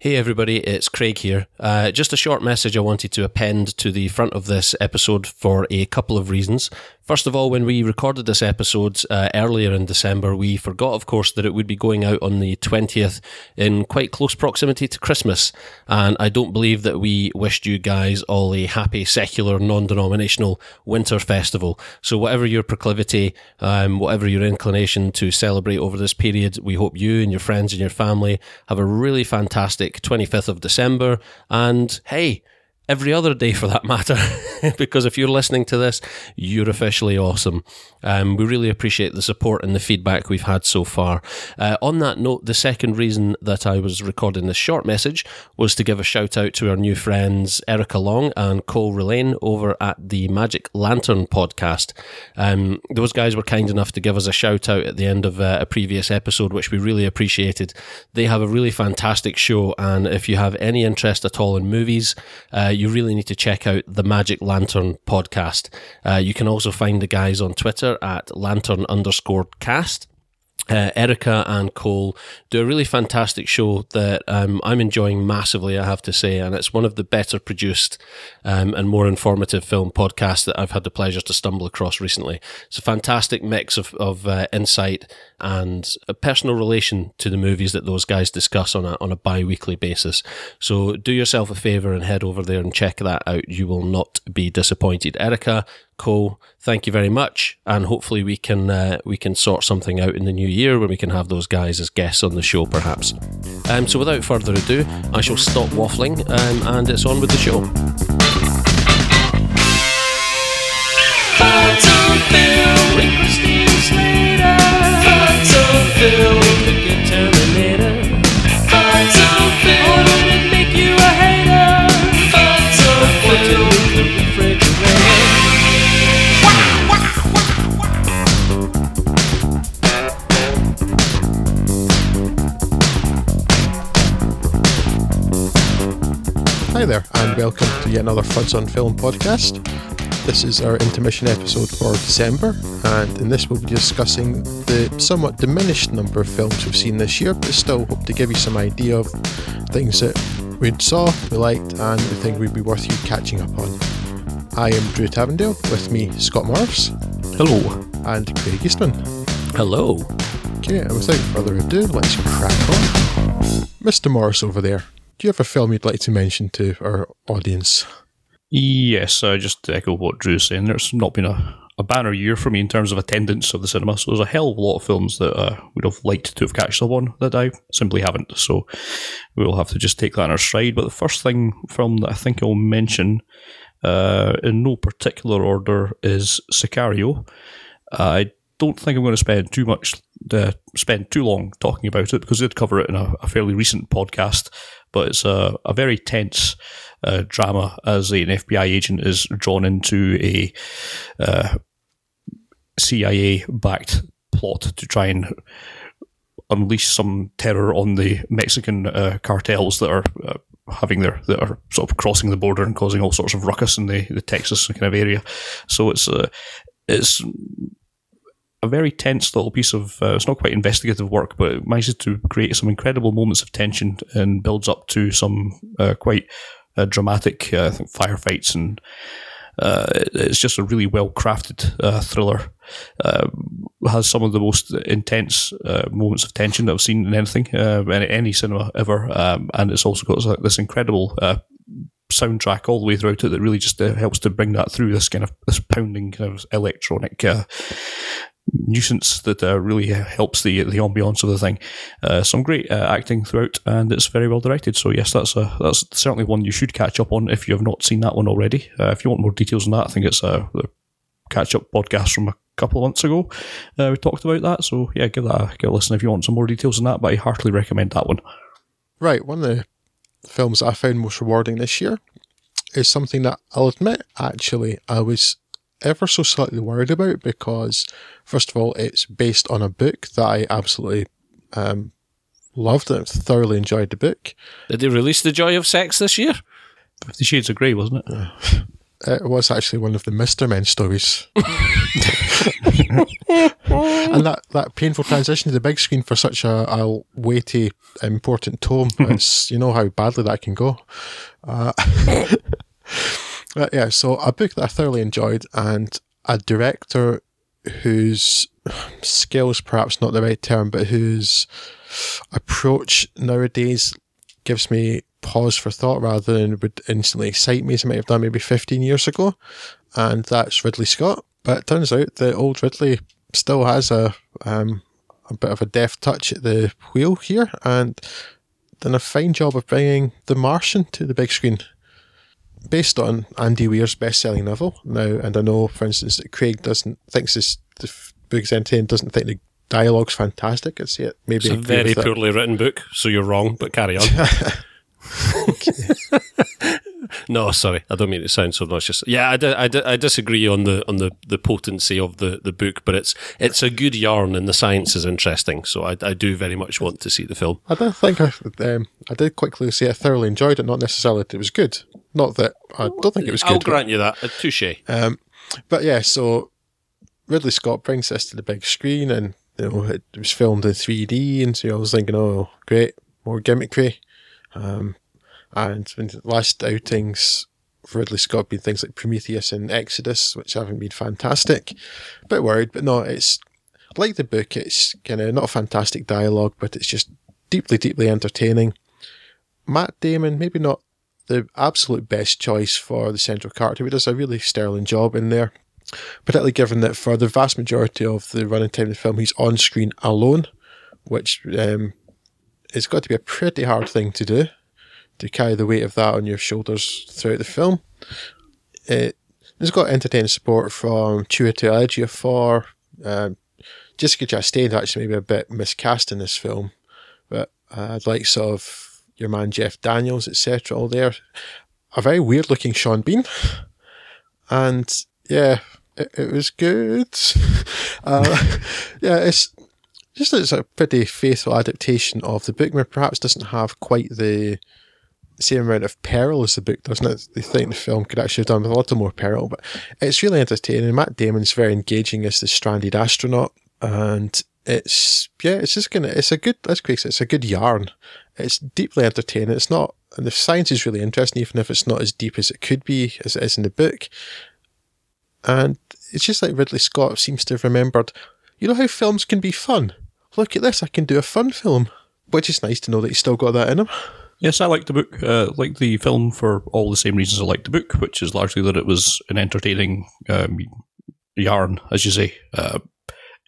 Hey everybody, it's Craig here. Uh, just a short message I wanted to append to the front of this episode for a couple of reasons. First of all, when we recorded this episode uh, earlier in December, we forgot, of course, that it would be going out on the 20th in quite close proximity to Christmas. And I don't believe that we wished you guys all a happy, secular, non denominational winter festival. So, whatever your proclivity, um, whatever your inclination to celebrate over this period, we hope you and your friends and your family have a really fantastic 25th of December. And hey, every other day for that matter, because if you're listening to this, you're officially awesome. Um, we really appreciate the support and the feedback we've had so far. Uh, on that note, the second reason that I was recording this short message was to give a shout out to our new friends Erica Long and Cole Relane over at the Magic Lantern podcast. Um, those guys were kind enough to give us a shout out at the end of uh, a previous episode, which we really appreciated. They have a really fantastic show, and if you have any interest at all in movies, uh, you really need to check out the Magic Lantern podcast. Uh, you can also find the guys on Twitter at lantern underscore cast. Uh, Erica and Cole do a really fantastic show that um, I'm enjoying massively, I have to say, and it's one of the better produced um, and more informative film podcasts that I've had the pleasure to stumble across recently. It's a fantastic mix of, of uh, insight and a personal relation to the movies that those guys discuss on a on a bi-weekly basis. So do yourself a favor and head over there and check that out. You will not be disappointed. Erica, Cole, thank you very much, and hopefully we can uh, we can sort something out in the new year where we can have those guys as guests on the show, perhaps. Um, so without further ado, I shall stop waffling, um, and it's on with the show. Hi there, and welcome to yet another Fuds on Film podcast. This is our intermission episode for December, and in this we'll be discussing the somewhat diminished number of films we've seen this year, but still hope to give you some idea of things that we saw, we liked, and we think would be worth you catching up on. I am Drew Tavendale, with me Scott Morris Hello. and Craig Eastman. Hello. Okay, and without further ado, let's crack on. Mr. Morris over there, do you have a film you'd like to mention to our audience? Yes, I just echo what Drew's saying. There's not been a, a banner year for me in terms of attendance of the cinema, so there's a hell of a lot of films that uh, would have liked to have catched up on that I simply haven't. So we'll have to just take that in our stride. But the first thing film that I think I'll mention, uh, in no particular order, is Sicario. I don't think I'm going to spend too much, uh, spend too long talking about it because I did cover it in a, a fairly recent podcast. But it's a, a very tense uh, drama as an FBI agent is drawn into a uh, CIA backed plot to try and unleash some terror on the Mexican uh, cartels that are uh, having their that are sort of crossing the border and causing all sorts of ruckus in the, the Texas kind of area. So it's uh, it's a very tense little piece of uh, it's not quite investigative work, but it manages to create some incredible moments of tension and builds up to some uh, quite uh, dramatic uh, firefights and uh, it's just a really well crafted uh, thriller. Uh, has some of the most intense moments of tension that I've seen in anything, in any cinema ever, um, and it's also got this incredible soundtrack all the way throughout it that really just uh, helps to bring that through. This kind of this pounding kind of electronic uh, nuisance that uh, really helps the the ambiance of the thing. Uh, some great uh, acting throughout, and it's very well directed. So yes, that's a that's certainly one you should catch up on if you have not seen that one already. Uh, if you want more details on that, I think it's a catch up podcast from a couple of months ago. Uh, we talked about that. So yeah, give that a, give a listen if you want some more details on that. But I heartily recommend that one. Right, one of the films I found most rewarding this year is something that I'll admit, actually, I was ever so slightly worried about because, first of all, it's based on a book that I absolutely um, loved and thoroughly enjoyed the book. Did they release The Joy of Sex this year? Fifty Shades of Grey, wasn't it? It was actually one of the Mister Men stories, and that, that painful transition to the big screen for such a, a weighty, important tome. it's you know how badly that can go. Uh, yeah, so a book that I thoroughly enjoyed, and a director whose skills perhaps not the right term, but whose approach nowadays gives me pause for thought rather than would instantly excite me as it might have done maybe 15 years ago. And that's Ridley Scott. But it turns out that old Ridley still has a, um, a bit of a deft touch at the wheel here and done a fine job of bringing The Martian to the big screen. Based on Andy Weir's best-selling novel now, and I know, for instance, that Craig doesn't thinks this the book's entertaining, doesn't think the dialogue's fantastic. I'd say it maybe it's a very poorly written book, so you're wrong, but carry on. no, sorry, I don't mean to sound so obnoxious. Yeah, I, di- I, di- I disagree on the on the, the potency of the, the book, but it's it's a good yarn and the science is interesting. So I, I do very much want to see the film. I don't think I um, I did quickly say I thoroughly enjoyed it. Not necessarily that it was good. Not that I don't think it was good. I'll grant you that. A Touche. Um, but yeah, so Ridley Scott brings this to the big screen, and you know it was filmed in 3D, and so I was thinking, oh, great, more gimmickry. Um, and the last outings for Ridley Scott been things like Prometheus and Exodus, which haven't been fantastic. A bit worried, but no, it's like the book. It's kind of not a fantastic dialogue, but it's just deeply, deeply entertaining. Matt Damon, maybe not the absolute best choice for the central character, but does a really sterling job in there. Particularly given that for the vast majority of the running time of the film, he's on screen alone, which um, it's got to be a pretty hard thing to do to carry the weight of that on your shoulders throughout the film. It, it's got entertaining support from Chiwetel Ejiofor. Um, Jessica Chastain actually maybe a bit miscast in this film, but uh, sort of your man Jeff Daniels, etc. All there. A very weird looking Sean Bean, and yeah, it, it was good. uh, yeah, it's just it's a pretty faithful adaptation of the book, where perhaps doesn't have quite the same amount of peril as the book, doesn't it? They think the film could actually have done with a lot more peril, but it's really entertaining. Matt Damon's very engaging as the stranded astronaut, and it's yeah, it's just gonna it's a good let's quick it's a good yarn. It's deeply entertaining. It's not and the science is really interesting, even if it's not as deep as it could be as it is in the book. And it's just like Ridley Scott seems to have remembered, you know how films can be fun? Look at this, I can do a fun film. Which is nice to know that he's still got that in him. Yes, I liked the book. Uh, like the film for all the same reasons I liked the book, which is largely that it was an entertaining um, yarn, as you say. Uh,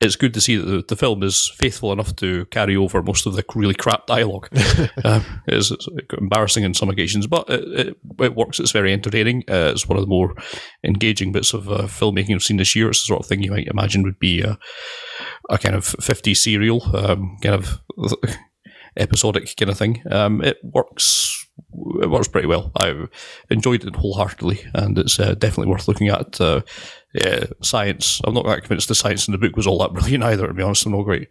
it's good to see that the, the, film is faithful enough to carry over most of the really crap dialogue. um, it's, it's, embarrassing in some occasions, but it, it, it works. It's very entertaining. Uh, it's one of the more engaging bits of uh, filmmaking I've seen this year. It's the sort of thing you might imagine would be a, a kind of 50 serial, um, kind of episodic kind of thing. Um, it works. It works pretty well. I enjoyed it wholeheartedly, and it's uh, definitely worth looking at. Uh, yeah, science. I'm not that convinced the science in the book was all that brilliant either. To be honest, I'm not great.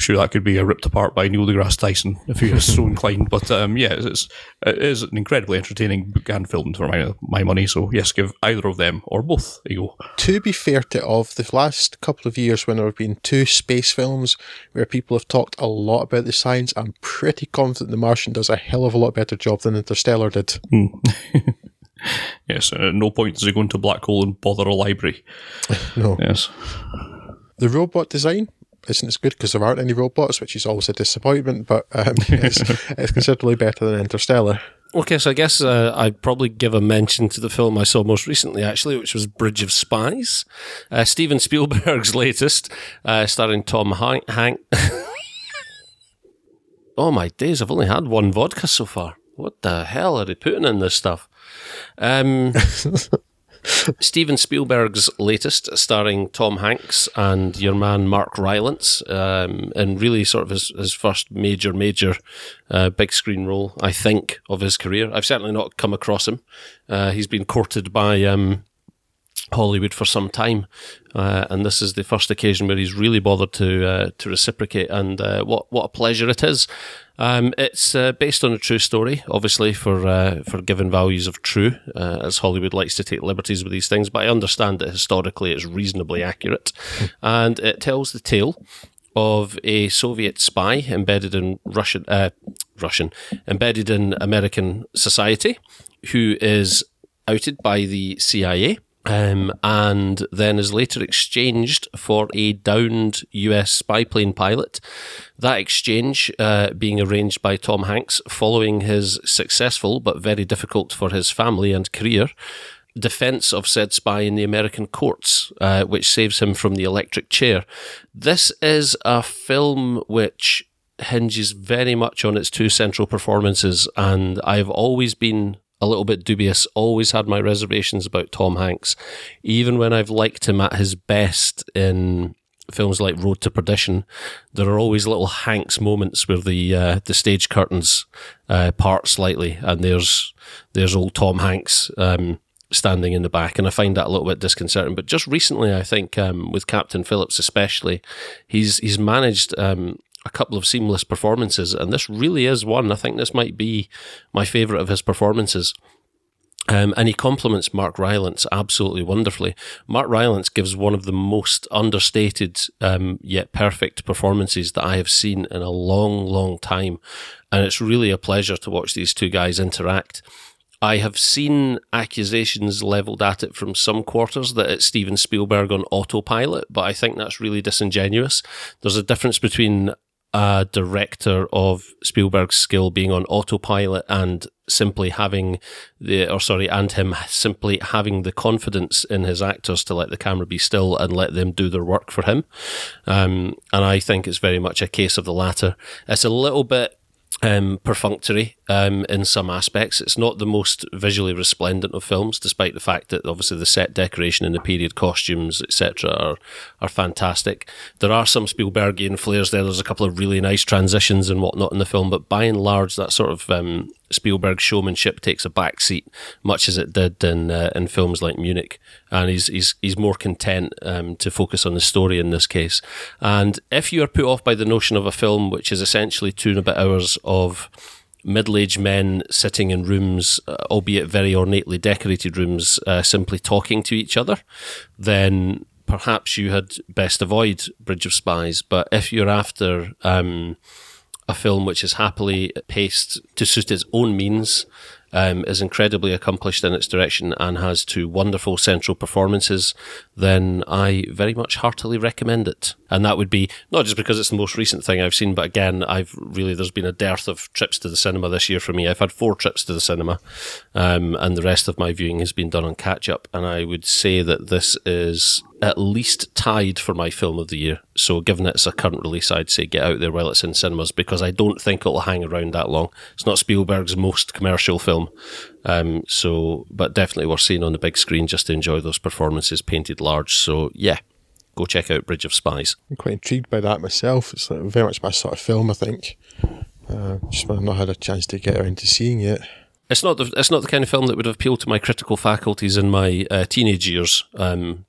Sure that could be uh, ripped apart by Neil deGrasse Tyson if he was so inclined. But um, yeah, it's, it is an incredibly entertaining book and film for my my money. So yes, give either of them or both a go. To be fair to of the last couple of years, when there have been two space films where people have talked a lot about the science, I'm pretty confident The Martian does a hell of a lot better job than Interstellar did. Hmm. yes, at no point does he go into a black hole and bother a library. no. Yes. The robot design isn't as good because there aren't any robots, which is always a disappointment, but um, it's, it's, considerably better than Interstellar. Okay, so I guess uh, I'd probably give a mention to the film I saw most recently, actually, which was Bridge of Spies. Uh, Steven Spielberg's latest, uh, starring Tom Hank. Hank- oh my days, I've only had one vodka so far. What the hell are they putting in this stuff? Um, Steven Spielberg's latest, starring Tom Hanks and your man Mark Rylance, um, and really sort of his, his first major, major uh, big screen role, I think, of his career. I've certainly not come across him. Uh, he's been courted by um, Hollywood for some time, uh, and this is the first occasion where he's really bothered to uh, to reciprocate. And uh, what what a pleasure it is! Um, it's uh, based on a true story, obviously for uh, for given values of true, uh, as Hollywood likes to take liberties with these things. But I understand that historically it's reasonably accurate, and it tells the tale of a Soviet spy embedded in Russian uh, Russian embedded in American society, who is outed by the CIA um, and then is later exchanged for a downed US spy plane pilot. That exchange uh, being arranged by Tom Hanks following his successful but very difficult for his family and career defense of said spy in the American courts, uh, which saves him from the electric chair. This is a film which hinges very much on its two central performances, and I've always been a little bit dubious, always had my reservations about Tom Hanks. Even when I've liked him at his best in films like Road to Perdition, there are always little Hanks moments where the uh, the stage curtains uh, part slightly, and there's there's old Tom Hanks um, standing in the back, and I find that a little bit disconcerting. But just recently, I think um, with Captain Phillips especially, he's he's managed um, a couple of seamless performances, and this really is one. I think this might be my favourite of his performances. Um, and he compliments Mark Rylance absolutely wonderfully. Mark Rylance gives one of the most understated um, yet perfect performances that I have seen in a long, long time. And it's really a pleasure to watch these two guys interact. I have seen accusations leveled at it from some quarters that it's Steven Spielberg on autopilot, but I think that's really disingenuous. There's a difference between a director of Spielberg's skill being on autopilot and simply having the, or sorry, and him simply having the confidence in his actors to let the camera be still and let them do their work for him. Um, and I think it's very much a case of the latter. It's a little bit um, perfunctory um, in some aspects. It's not the most visually resplendent of films, despite the fact that obviously the set decoration and the period costumes, etc., are are fantastic. There are some Spielbergian flares there. There's a couple of really nice transitions and whatnot in the film, but by and large, that sort of um, Spielberg showmanship takes a backseat, much as it did in uh, in films like Munich, and he's he's he's more content um, to focus on the story in this case. And if you are put off by the notion of a film which is essentially two and a bit hours of middle-aged men sitting in rooms, uh, albeit very ornately decorated rooms, uh, simply talking to each other, then perhaps you had best avoid Bridge of Spies. But if you're after um, a film which is happily paced to suit its own means, um, is incredibly accomplished in its direction, and has two wonderful central performances, then I very much heartily recommend it. And that would be not just because it's the most recent thing I've seen, but again, I've really, there's been a dearth of trips to the cinema this year for me. I've had four trips to the cinema, um, and the rest of my viewing has been done on catch up. And I would say that this is at least tied for my film of the year. So, given it's a current release, I'd say get out there while it's in cinemas because I don't think it'll hang around that long. It's not Spielberg's most commercial film. Um, so, but definitely worth seeing on the big screen just to enjoy those performances painted large. So, yeah, go check out Bridge of Spies. I'm quite intrigued by that myself. It's like very much my sort of film, I think. Uh, just I've not had a chance to get around to seeing it. It's not the it's not the kind of film that would have appealed to my critical faculties in my uh, teenage years. Um,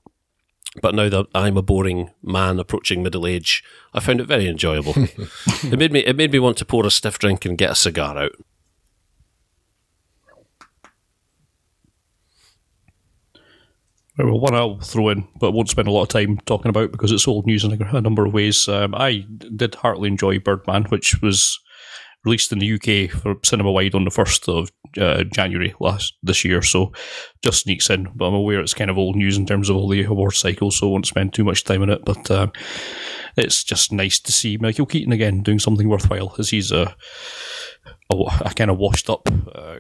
but now that I'm a boring man approaching middle age, I found it very enjoyable. it made me it made me want to pour a stiff drink and get a cigar out. Well, one I'll throw in, but won't spend a lot of time talking about because it's old news in a number of ways. Um, I did heartily enjoy Birdman, which was released in the UK for cinema wide on the first of uh, January last this year. So just sneaks in, but I'm aware it's kind of old news in terms of all the award cycles, so I won't spend too much time on it. But uh, it's just nice to see Michael Keaton again doing something worthwhile, as he's a a, a kind of washed up uh,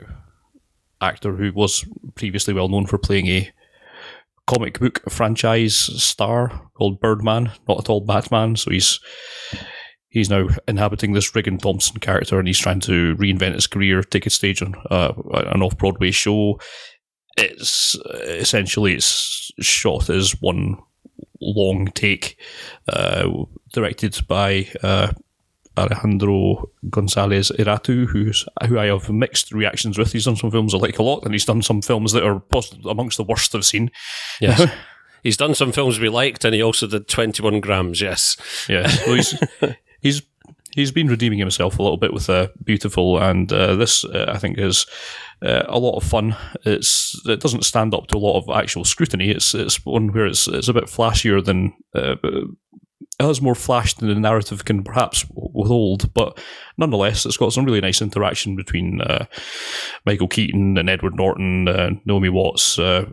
actor who was previously well known for playing a comic book franchise star called Birdman, not at all Batman. So he's he's now inhabiting this Riggan Thomson character, and he's trying to reinvent his career, take a stage on uh, an off Broadway show. It's essentially it's shot as one long take, uh, directed by uh, Alejandro Gonzalez Iñárritu, who's who I have mixed reactions with. He's done some films I like a lot, and he's done some films that are amongst the worst I've seen. Yes. he's done some films we liked, and he also did 21 grams, yes. Yeah. Well, he's, he's he's been redeeming himself a little bit with uh, Biutiful, and uh, this uh, I think is uh, a lot of fun. It's it doesn't stand up to a lot of actual scrutiny. It's it's one where it's it's a bit flashier than uh, it has more flash than the narrative can perhaps withhold, but nonetheless, it's got some really nice interaction between uh, Michael Keaton and Edward Norton, uh, Naomi Watts, uh,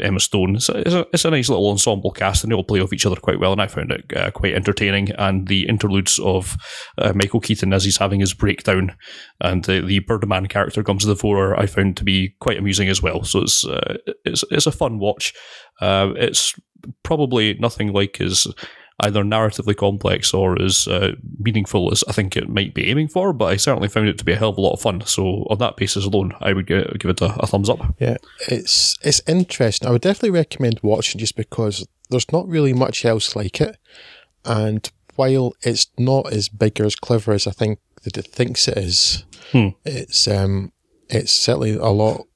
Emma Stone. It's a, it's, a, it's a, nice little ensemble cast, and they all play off each other quite well, and I found it uh, quite entertaining. And the interludes of uh, Michael Keaton as he's having his breakdown, and the Birdman character comes to the fore, I found to be quite amusing as well. So it's uh, it's, it's a fun watch. it's probably nothing like his either narratively complex or as uh, meaningful as I think it might be aiming for, but I certainly found it to be a hell of a lot of fun. So on that basis alone, I would give, it a, a thumbs up. Yeah, it's it's interesting. I would definitely recommend watching just because there's not really much else like it, and while it's not as big or as clever as I think that it thinks it is, hmm. it's um it's certainly a lot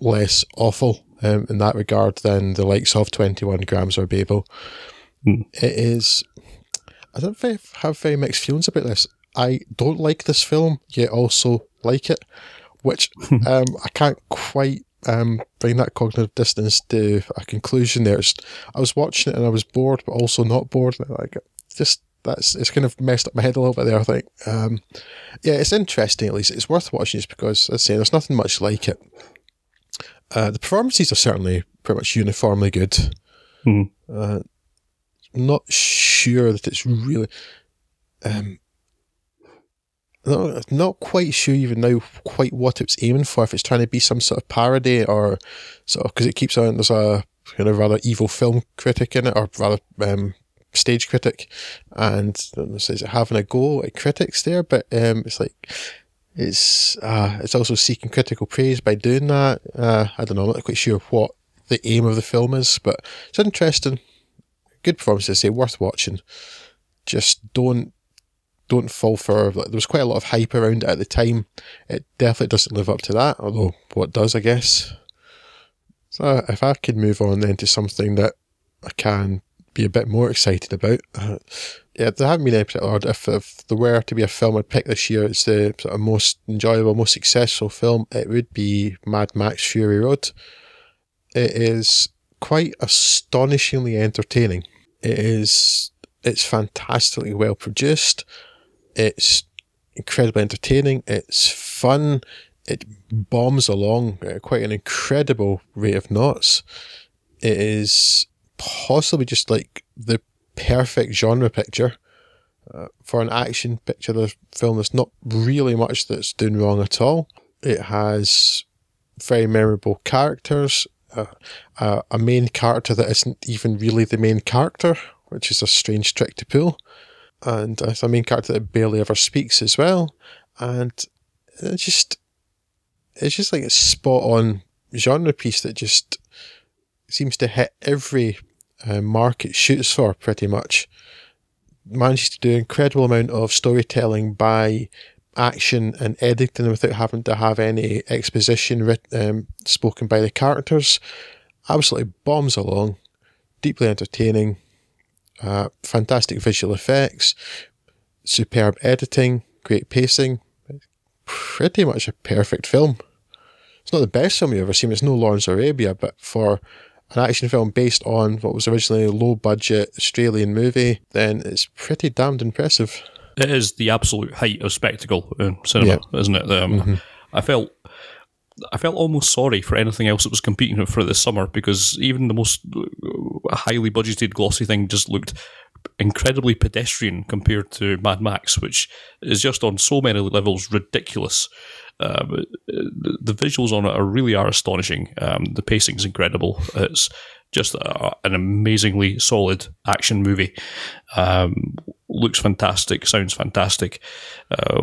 less awful um, in that regard than the likes of Twenty One Grams or Babel. Mm. It is. I don't have very mixed feelings about this. I don't like this film, yet also like it, which um, I can't quite um, bring that cognitive distance to a conclusion. There, I was watching it and I was bored, but also not bored. Like just that's it's kind of messed up my head a little bit there. I think. Um, yeah, it's interesting. At least it's worth watching just because I say there's nothing much like it. Uh, the performances are certainly pretty much uniformly good. Mm. Uh, not sure that it's really. Um, not, not quite sure even now quite what it's aiming for. If it's trying to be some sort of parody or sort of because it keeps on there's a kind of rather evil film critic in it, or rather um, stage critic, and it having a go at critics there, but um, it's like it's uh, it's also seeking critical praise by doing that. Uh, I don't know. I'm not quite sure what the aim of the film is, but it's interesting good performance to say, worth watching. Just don't don't fall for like, there was quite a lot of hype around it at the time. It definitely doesn't live up to that, although what does, I guess. So if I could move on then to something that I can be a bit more excited about. Uh, yeah, there haven't been any particular. If, if there were to be a film I'd pick this year, it's the sort of most enjoyable, most successful film, it would be Mad Max Fury Road. It is quite astonishingly entertaining. It is it's fantastically well produced. It's incredibly entertaining. It's fun. It bombs along at quite an incredible rate of knots. It is possibly just like the perfect genre picture uh, for an action picture. The film there's not really much that's doing wrong at all. It has very memorable characters a, a, main character that isn't even really the main character, which is a strange trick to pull. And it's a main character that barely ever speaks as well. And it's just, it's just like a spot on genre piece that just seems to hit every uh, mark it shoots for pretty much. Manages to do an incredible amount of storytelling by action and editing without having to have any exposition writ- um, spoken by the characters. Absolutely bombs along, deeply entertaining, uh, fantastic visual effects, superb editing, great pacing. Pretty much a perfect film. It's not the best film you've ever seen. It's no Lawrence Arabia, but for an action film based on what was originally a low budget Australian movie, then it's pretty damned impressive it is the absolute height of spectacle in cinema, yeah. isn't it? Um, mm-hmm. I felt I felt almost sorry for anything else that was competing for this summer because even the most uh, highly budgeted glossy thing just looked incredibly pedestrian compared to Mad Max, which is just on so many levels ridiculous. Um, the visuals on it are really are astonishing. Um, the is incredible. It's just a, an amazingly solid action movie. Um, looks fantastic, sounds fantastic. Uh,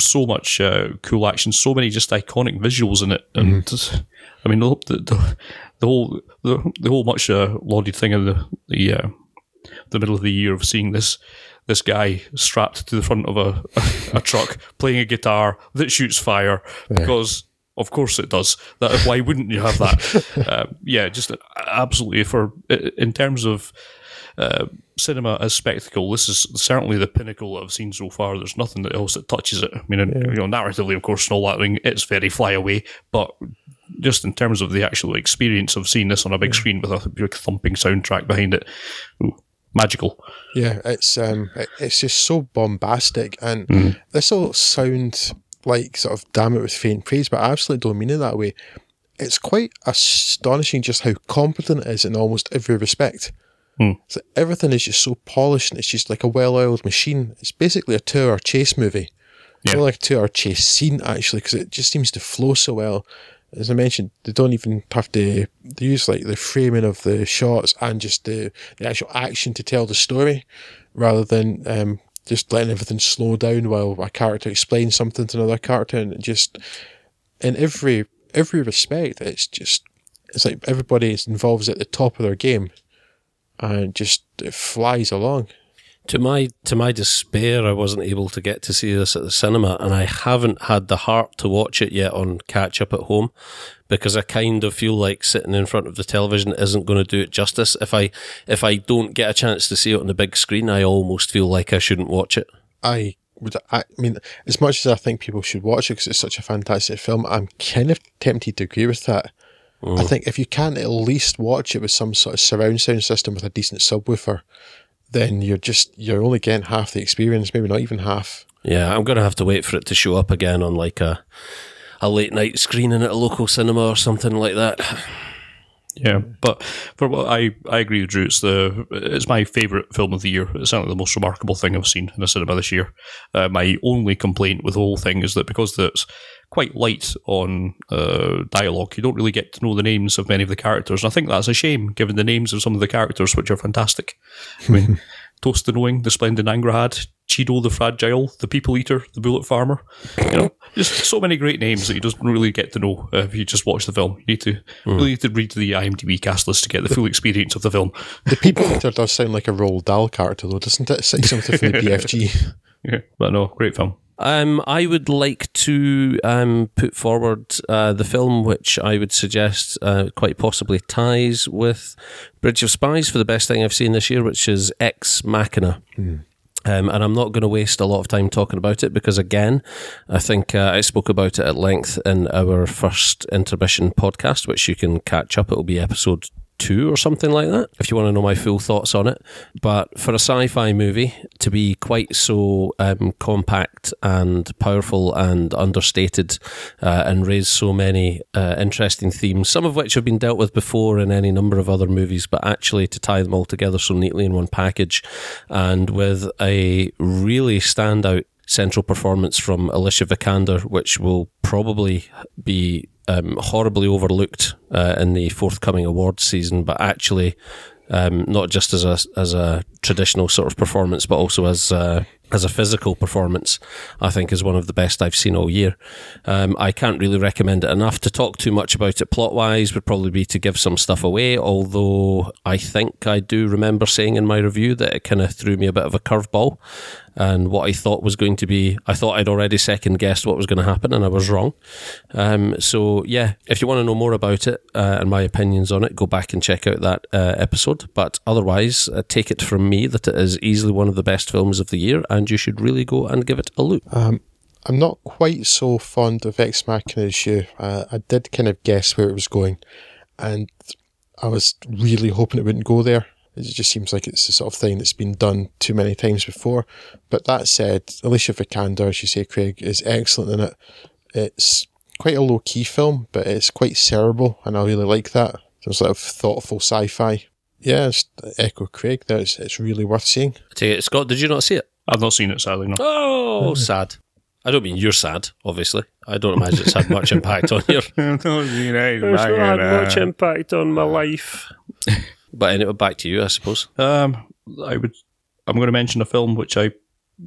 so much uh, cool action, so many just iconic visuals in it, and mm-hmm. I mean the, the, the, whole the, the whole much uh, lauded thing of the the uh, the middle of the year of seeing this this guy strapped to the front of a, a, a truck playing a guitar that shoots fire yeah. because of course it does. That why wouldn't you have that? uh, yeah, just absolutely. For in terms of uh, cinema as spectacle, this is certainly the pinnacle I've seen so far. There's nothing else that touches it. I mean, you know, narratively, of course, and all that thing, it's very flyaway, but just in terms of the actual experience of seeing this on a big screen with a big thumping soundtrack behind it, ooh, magical. Yeah, it's um, it- it's just so bombastic, and Mm-hmm. this will sound like sort of damn it with faint praise, but I absolutely don't mean it that way. It's quite astonishing just how competent it is in almost every respect. Hmm. So everything is just so polished, and it's just like a well-oiled machine. It's basically a two-hour chase movie, Yeah. more like a two-hour chase scene actually, because it just seems to flow so well. As I mentioned, they don't even have to they use like the framing of the shots and just the, the actual action to tell the story, rather than um, just letting everything slow down while a character explains something to another character, and just in every every respect, it's just it's like everybody is involved at the top of their game, and just it flies along. To my to my despair, I wasn't able to get to see this at the cinema, and I haven't had the heart to watch it yet on catch up at home, because I kind of feel like sitting in front of the television isn't going to do it justice. If I if I don't get a chance to see it on the big screen, I almost feel like I shouldn't watch it. I would, I mean, as much as I think people should watch it because it's such a fantastic film, I'm kind of tempted to agree with that. I mm. think if you can't at least watch it with some sort of surround sound system with a decent subwoofer, then you're just you're only getting half the experience, maybe not even half. Yeah, I'm going to have to wait for it to show up again on like a a late night screening at a local cinema or something like that. Yeah, but for what I, I agree with Drew. It's the it's my favourite film of the year. It's certainly the most remarkable thing I've seen in a cinema this year. Uh, my only complaint with the whole thing is that because it's quite light on uh, dialogue, you don't really get to know the names of many of the characters. And I think that's a shame, given the names of some of the characters, which are fantastic. I mean, Toast the Knowing, the Splendid Angharad, Cheedo the Fragile, the People Eater, the Bullet Farmer. You know, just so many great names that you don't really get to know uh, if you just watch the film. You need to really need to read the IMDb cast list to get the full experience of the film. The People Eater does sound like a Roald Dahl character, though, doesn't it? It's like something from the BFG. Yeah, but no, great film. Um, I would like to um, put forward uh, the film which I would suggest uh, quite possibly ties with Bridge of Spies for the best thing I've seen this year, which is Ex Machina. Um, and I'm not going to waste a lot of time talking about it because, again, I think uh, I spoke about it at length in our first intermission podcast, which you can catch up. It'll be episode two or something like that if you want to know my full thoughts on it. But for a sci fi movie to be quite so um, compact and powerful and understated uh, and raise so many uh, interesting themes, some of which have been dealt with before in any number of other movies, but actually to tie them all together so neatly in one package and with a really standout central performance from Alicia Vikander, which will probably be um, horribly overlooked uh, in the forthcoming awards season, but actually um, not just as a as a traditional sort of performance, but also as uh, as a physical performance. I think is one of the best I've seen all year. Um, I can't really recommend it enough. To talk too much about it plot wise would probably be to give some stuff away. Although I think I do remember saying in my review that it kind of threw me a bit of a curveball, and what I thought was going to be, I thought I'd already second guessed what was going to happen, and I was wrong. Um, so yeah, if you want to know more about it uh, and my opinions on it, go back and check out that uh, episode. But otherwise, uh, take it from me that it is easily one of the best films of the year, and you should really go and give it a look. Um, I'm not quite so fond of Ex Machina as you. Uh, I did kind of guess where it was going, and I was really hoping it wouldn't go there. It just seems like it's the sort of thing that's been done too many times before. But that said, Alicia Vikander, as you say, Craig, is excellent in it. It's quite a low key film, but it's quite cerebral, and I really like that. Some sort of thoughtful sci fi. Yeah, it's echo Craig. There, it's, it's really worth seeing. I take it, Scott, did you not see it? I've not seen it, sadly. No. Oh, sad. I don't mean you're sad, obviously. I don't imagine it's had much impact on your. It's not had much uh, impact on my life. But anyway, back to you, I suppose. Um, I would. I'm going to mention a film which I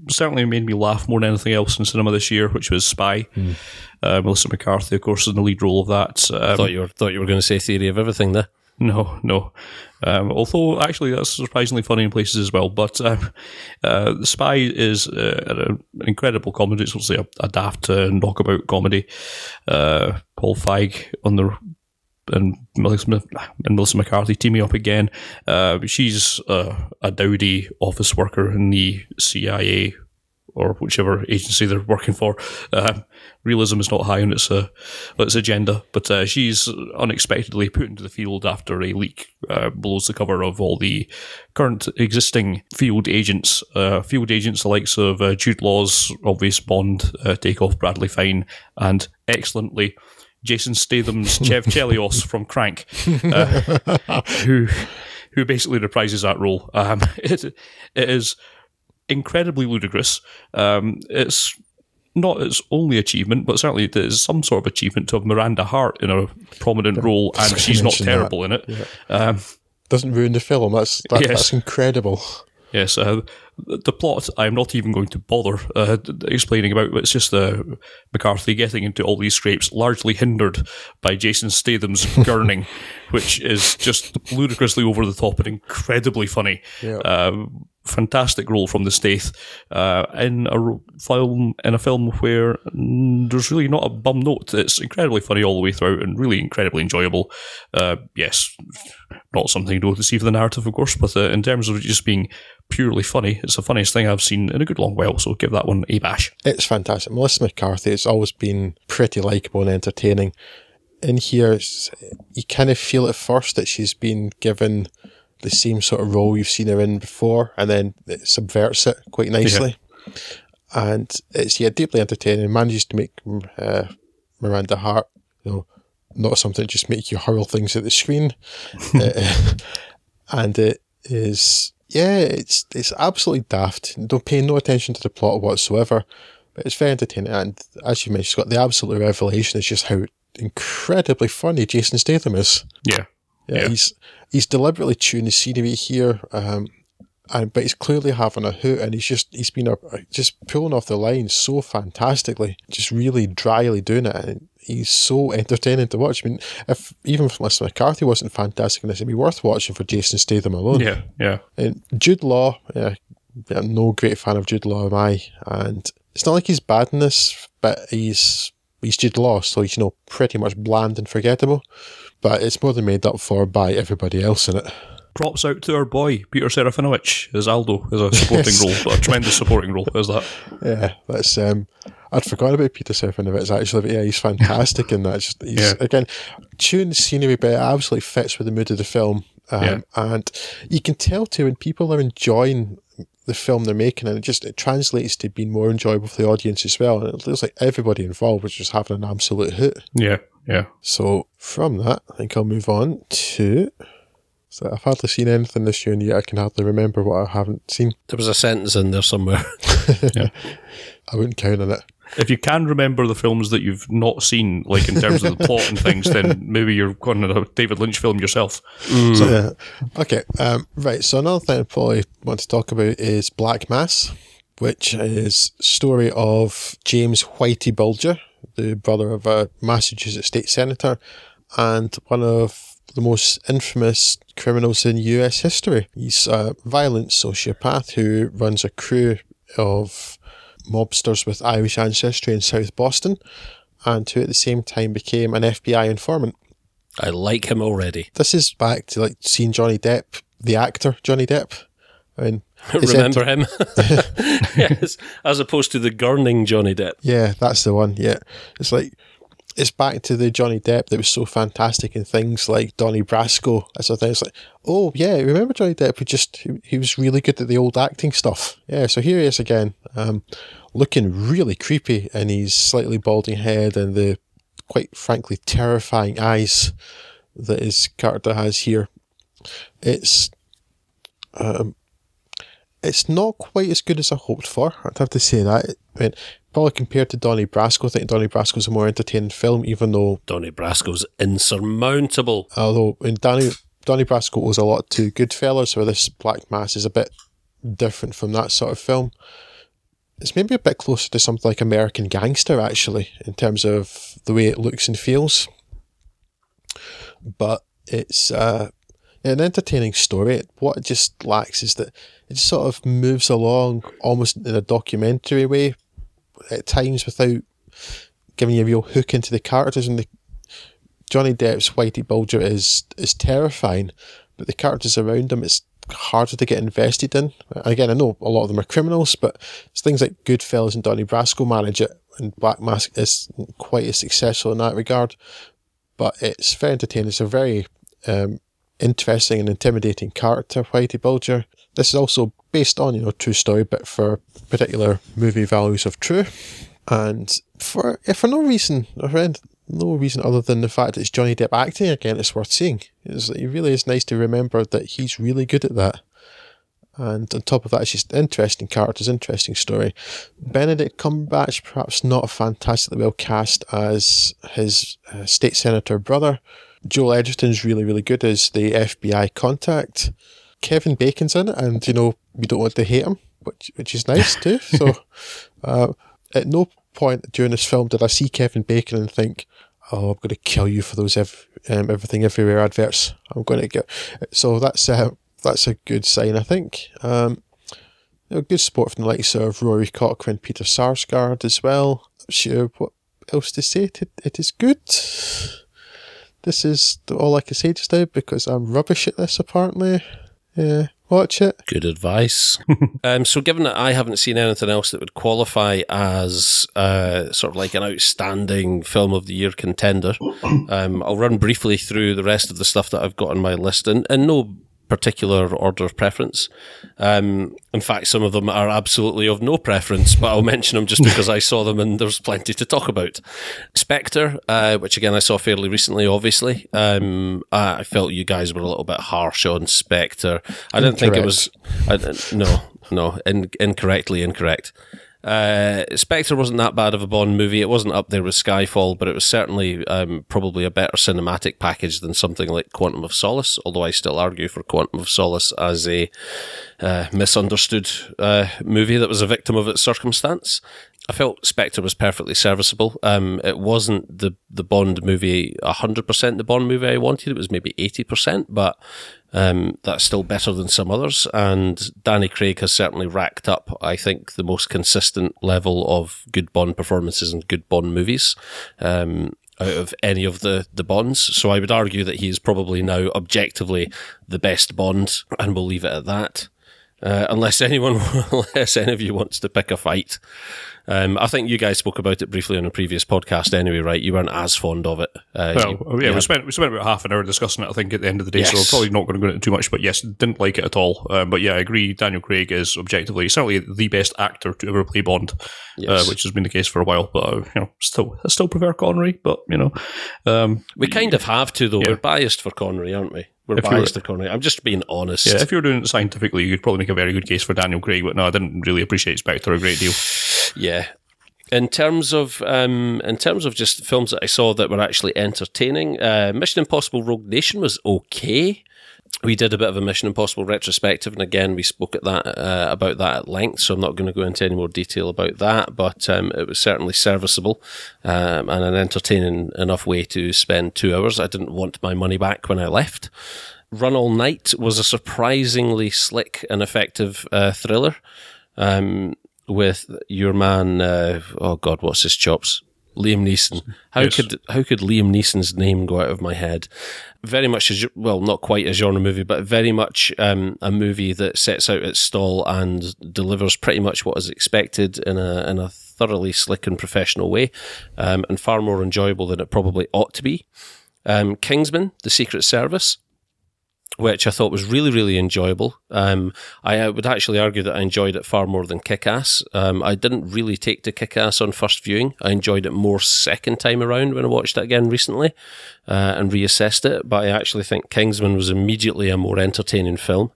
certainly made me laugh more than anything else in cinema this year, which was Spy. Uh, Melissa McCarthy, of course, is in the lead role of that. Um, thought you were thought you were going to say Theory of Everything there. No, no. Um, although actually that's surprisingly funny in places as well. But um, uh, the Spy is uh, an incredible comedy. It's obviously a, a daft uh, knockabout comedy. Uh, Paul Feig on the and and Melissa McCarthy teaming up again. Uh, she's uh, a dowdy office worker in the CIA or whichever agency they're working for. Uh, realism is not high on its uh, its agenda, but uh, she's unexpectedly put into the field after a leak uh, blows the cover of all the current existing field agents. Uh, field agents, the likes of uh, Jude Law's obvious Bond takeoff, Bradley Fine, and excellently. Jason Statham's Chev Chelios from Crank, who who basically reprises that role. Um, it, it is incredibly ludicrous. Um, it's not its only achievement, but certainly it is some sort of achievement to have Miranda Hart in a prominent role, and she's not terrible that. in it. Yeah. Um, Doesn't ruin the film. That's that, yes. that's incredible. Yes, uh, the plot I'm not even going to bother uh, explaining about. It's just uh, McCarthy getting into all these scrapes, largely hindered by Jason Statham's gurning, which is just ludicrously over the top and incredibly funny. Yeah. Um, fantastic role from the Stath uh, in a film in a film where there's really not a bum note. It's incredibly funny all the way throughout and really incredibly enjoyable. Uh, yes, not something to see for the narrative, of course, but uh, in terms of just being purely funny, it's the funniest thing I've seen in a good long while. So give that one a bash. It's fantastic. Melissa McCarthy has always been pretty likable and entertaining. In here, you kind of feel at first that she's been given the same sort of role you've seen her in before, and then it subverts it quite nicely. Yeah. And it's yeah deeply entertaining. Manages to make uh, Miranda Hart, you know, not something that just make you hurl things at the screen, uh, and it is yeah, it's it's absolutely daft. Don't pay no attention to the plot whatsoever, but it's very entertaining. And as you mentioned, it's got the absolute revelation is just how incredibly funny Jason Statham is. Yeah, yeah, yeah. he's he's deliberately tuned the scenery here, um, and but he's clearly having a hoot, and he's just he's been a, just pulling off the line so fantastically, just really dryly doing it, and he's so entertaining to watch. I mean, if even if Melissa McCarthy wasn't fantastic in this, it'd be worth watching for Jason Statham alone. Yeah, yeah. And Jude Law, yeah, I'm no great fan of Jude Law, am I? And it's not like he's bad in this, but he's he's Jude Law, so he's you know pretty much bland and forgettable but it's more than made up for by everybody else in it. Props out to our boy Peter Serafinowicz as Aldo as a supporting yes. role, a tremendous supporting role. Is that? Yeah, that's. Um, I'd forgotten about Peter Serafinowicz actually, but yeah, he's fantastic in that. Just, yeah. Again, tune the scenery, but it absolutely fits with the mood of the film. Um, yeah. And you can tell too when people are enjoying the film they're making, and it just it translates to being more enjoyable for the audience as well. And it looks like everybody involved was just having an absolute hit. Yeah, yeah. So from that, I think I'll move on to. So I've hardly seen anything this year, and yet I can hardly remember what I haven't seen. There was a sentence in there somewhere. yeah. I wouldn't count on it. If you can remember the films that you've not seen, like in terms of the plot and things, then maybe you're going to a David Lynch film yourself. Mm. So, yeah. Okay, um, right. So another thing I probably want to talk about is Black Mass, which is story of James Whitey Bulger, the brother of a Massachusetts state senator and one of the most infamous criminals in US history. He's a violent sociopath who runs a crew of mobsters with Irish ancestry in South Boston and who at the same time became an FBI informant. I like him already. This is back to like seeing Johnny Depp, the actor Johnny Depp. I mean, remember him? yes, as opposed to the gurning Johnny Depp. Yeah, that's the one. Yeah, it's like it's back to the Johnny Depp that was so fantastic in things like Donnie Brasco. As I think it's like, oh yeah, remember Johnny Depp? Who just he, he, was really good at the old acting stuff. Yeah, so here he is again, um, looking really creepy in his slightly balding head and the quite frankly terrifying eyes that his character has here. It's um, it's not quite as good as I hoped for. I'd have to say that. I mean, probably compared to Donnie Brasco, I think Donnie Brasco's a more entertaining film, even though Donnie Brasco's insurmountable. Although in Donnie Donnie Brasco was a lot to Goodfellas, where this Black Mass is a bit different from that sort of film. It's maybe a bit closer to something like American Gangster, actually, in terms of the way it looks and feels. But it's uh, an entertaining story. What it just lacks is that it just sort of moves along almost in a documentary way at times without giving you a real hook into the characters and the Johnny Depp's Whitey Bulger is is terrifying, but the characters around him it's harder to get invested in. Again, I know a lot of them are criminals, but it's things like Goodfellas and Donnie Brasco manage it, and Black Mass is quite as successful in that regard. But it's very entertaining. It's a very um, interesting and intimidating character, Whitey Bulger. This is also based on, you know, true story, but for particular movie values of true. And for if for no reason, for no reason other than the fact it's Johnny Depp acting again, it's worth seeing. It's, it really is nice to remember that he's really good at that. And on top of that, it's just interesting characters, interesting story. Benedict Cumberbatch, perhaps not fantastically well cast as his uh, state senator brother. Joel Edgerton's really, really good as the FBI contact. Kevin Bacon's in it, and you know we don't want to hate him, which which is nice too. so, uh, at no point during this film did I see Kevin Bacon and think, "Oh, I'm going to kill you for those ev- um, everything everywhere adverts." I'm going to get. So that's uh, that's a good sign, I think. Um, you know, good support from the likes of Rory Cochrane, Peter Sarsgaard as well. sure what else to say. It, it is good. This is all I can say just now because I'm rubbish at this apparently. Yeah, watch it. Good advice. um, so, given that I haven't seen anything else that would qualify as uh, sort of like an outstanding film of the year contender, um, I'll run briefly through the rest of the stuff that I've got on my list, and, and no particular order of preference. Um, in fact, some of them are absolutely of no preference, but I'll mention them just because I saw them and there's plenty to talk about. Spectre, uh, which again I saw fairly recently, obviously. Um, I felt you guys were a little bit harsh on Spectre. I didn't think it was. I, no, no, in, incorrectly incorrect. Uh, Spectre wasn't that bad of a Bond movie. It wasn't up there with Skyfall, but it was certainly um, probably a better cinematic package than something like Quantum of Solace. Although I still argue for Quantum of Solace as a uh, misunderstood uh, movie that was a victim of its circumstance. I felt Spectre was perfectly serviceable. Um, it wasn't the the Bond movie hundred percent the Bond movie I wanted. It was maybe eighty percent, but um, that's still better than some others. And Danny Craig has certainly racked up, I think, the most consistent level of good Bond performances and good Bond movies. Um, out of any of the, the Bonds. So I would argue that he is probably now objectively the best Bond, and we'll leave it at that. Uh, unless anyone, unless any of you wants to pick a fight. Um, I think you guys spoke about it briefly on a previous podcast anyway, right? You weren't as fond of it. Uh, well, you, yeah, we spent we spent about half an hour discussing it. I think at the end of the day, yes. so we're probably not going to go into too much. But yes, didn't like it at all. Um, but yeah, I agree. Daniel Craig is objectively certainly the best actor to ever play Bond, uh, yes. uh, which has been the case for a while. But uh, you know, still I still prefer Connery. But you know, um, we kind of have to though. Yeah. We're biased for Connery, aren't we? We're if biased Connery. I'm just being honest. Yeah, if you were doing it scientifically, you could probably make a very good case for Daniel Craig. But no, I didn't really appreciate Spectre a great deal. Yeah, in terms of um, in terms of just films that I saw that were actually entertaining, uh, Mission Impossible: Rogue Nation was okay. We did a bit of a Mission Impossible retrospective, and again, we spoke at that uh, about that at length. So I'm not going to go into any more detail about that, but um, it was certainly serviceable um, and an entertaining enough way to spend two hours. I didn't want my money back when I left. Run All Night was a surprisingly slick and effective uh, thriller. Um, with your man. Uh, oh God, what's his chops? Liam Neeson. How yes. could how could Liam Neeson's name go out of my head? Very much, a, well, not quite a genre movie, but very much um, a movie that sets out its stall and delivers pretty much what is expected in a in a thoroughly slick and professional way, um, and far more enjoyable than it probably ought to be. Um, Kingsman: The Secret Service which I thought was really, really enjoyable. Um, I would actually argue that I enjoyed it far more than Kick Ass. Um, I didn't really take to Kick Ass on first viewing. I enjoyed it more second time around when I watched it again recently uh, and reassessed it. But I actually think Kingsman was immediately a more entertaining film.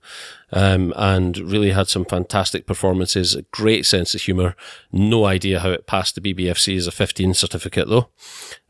Um, and really had some fantastic performances, a great sense of humour. No idea how it passed the BBFC as a 15 certificate though.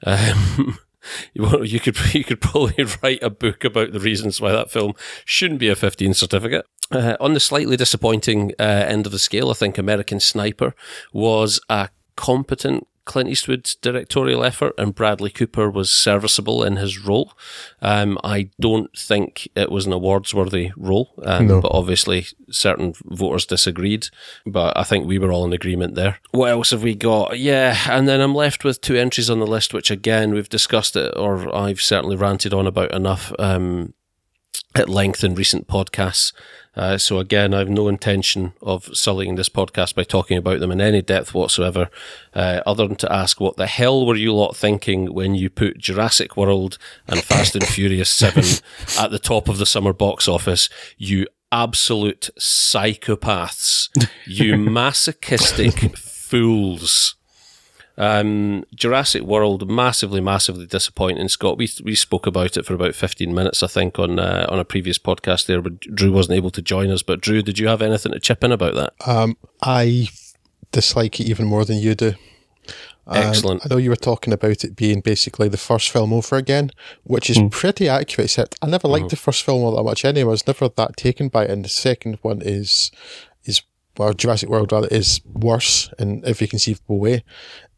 You could you could probably write a book about the reasons why that film shouldn't be a 15 certificate. Uh, on the slightly disappointing uh, end of the scale, I think American Sniper was a competent Clint Eastwood's directorial effort, and Bradley Cooper was serviceable in his role. Um, I don't think it was an awards worthy role, um, No. but obviously certain voters disagreed. But I think we were all in agreement there. What else have we got? Yeah, and then I'm left with two entries on the list, which again we've discussed it, or I've certainly ranted on about enough. Um, at length in recent podcasts. Uh, so again, I have no intention of sullying this podcast by talking about them in any depth whatsoever, uh, other than to ask what the hell were you lot thinking when you put Jurassic World and Fast and Furious 7 at the top of the summer box office? You absolute psychopaths. You masochistic fools. Um, Jurassic World, massively, massively disappointing. Scott, we we spoke about it for about fifteen minutes, I think, on uh, on a previous podcast there, but Drew wasn't able to join us. But Drew, did you have anything to chip in about that? Um, I dislike it even more than you do. Um, Excellent. I know you were talking about it being basically the first film over again, which is pretty accurate. Except I never liked the first film all that much anyway. I was never that taken by it. And the second one is is well, Jurassic World rather is worse in every conceivable way.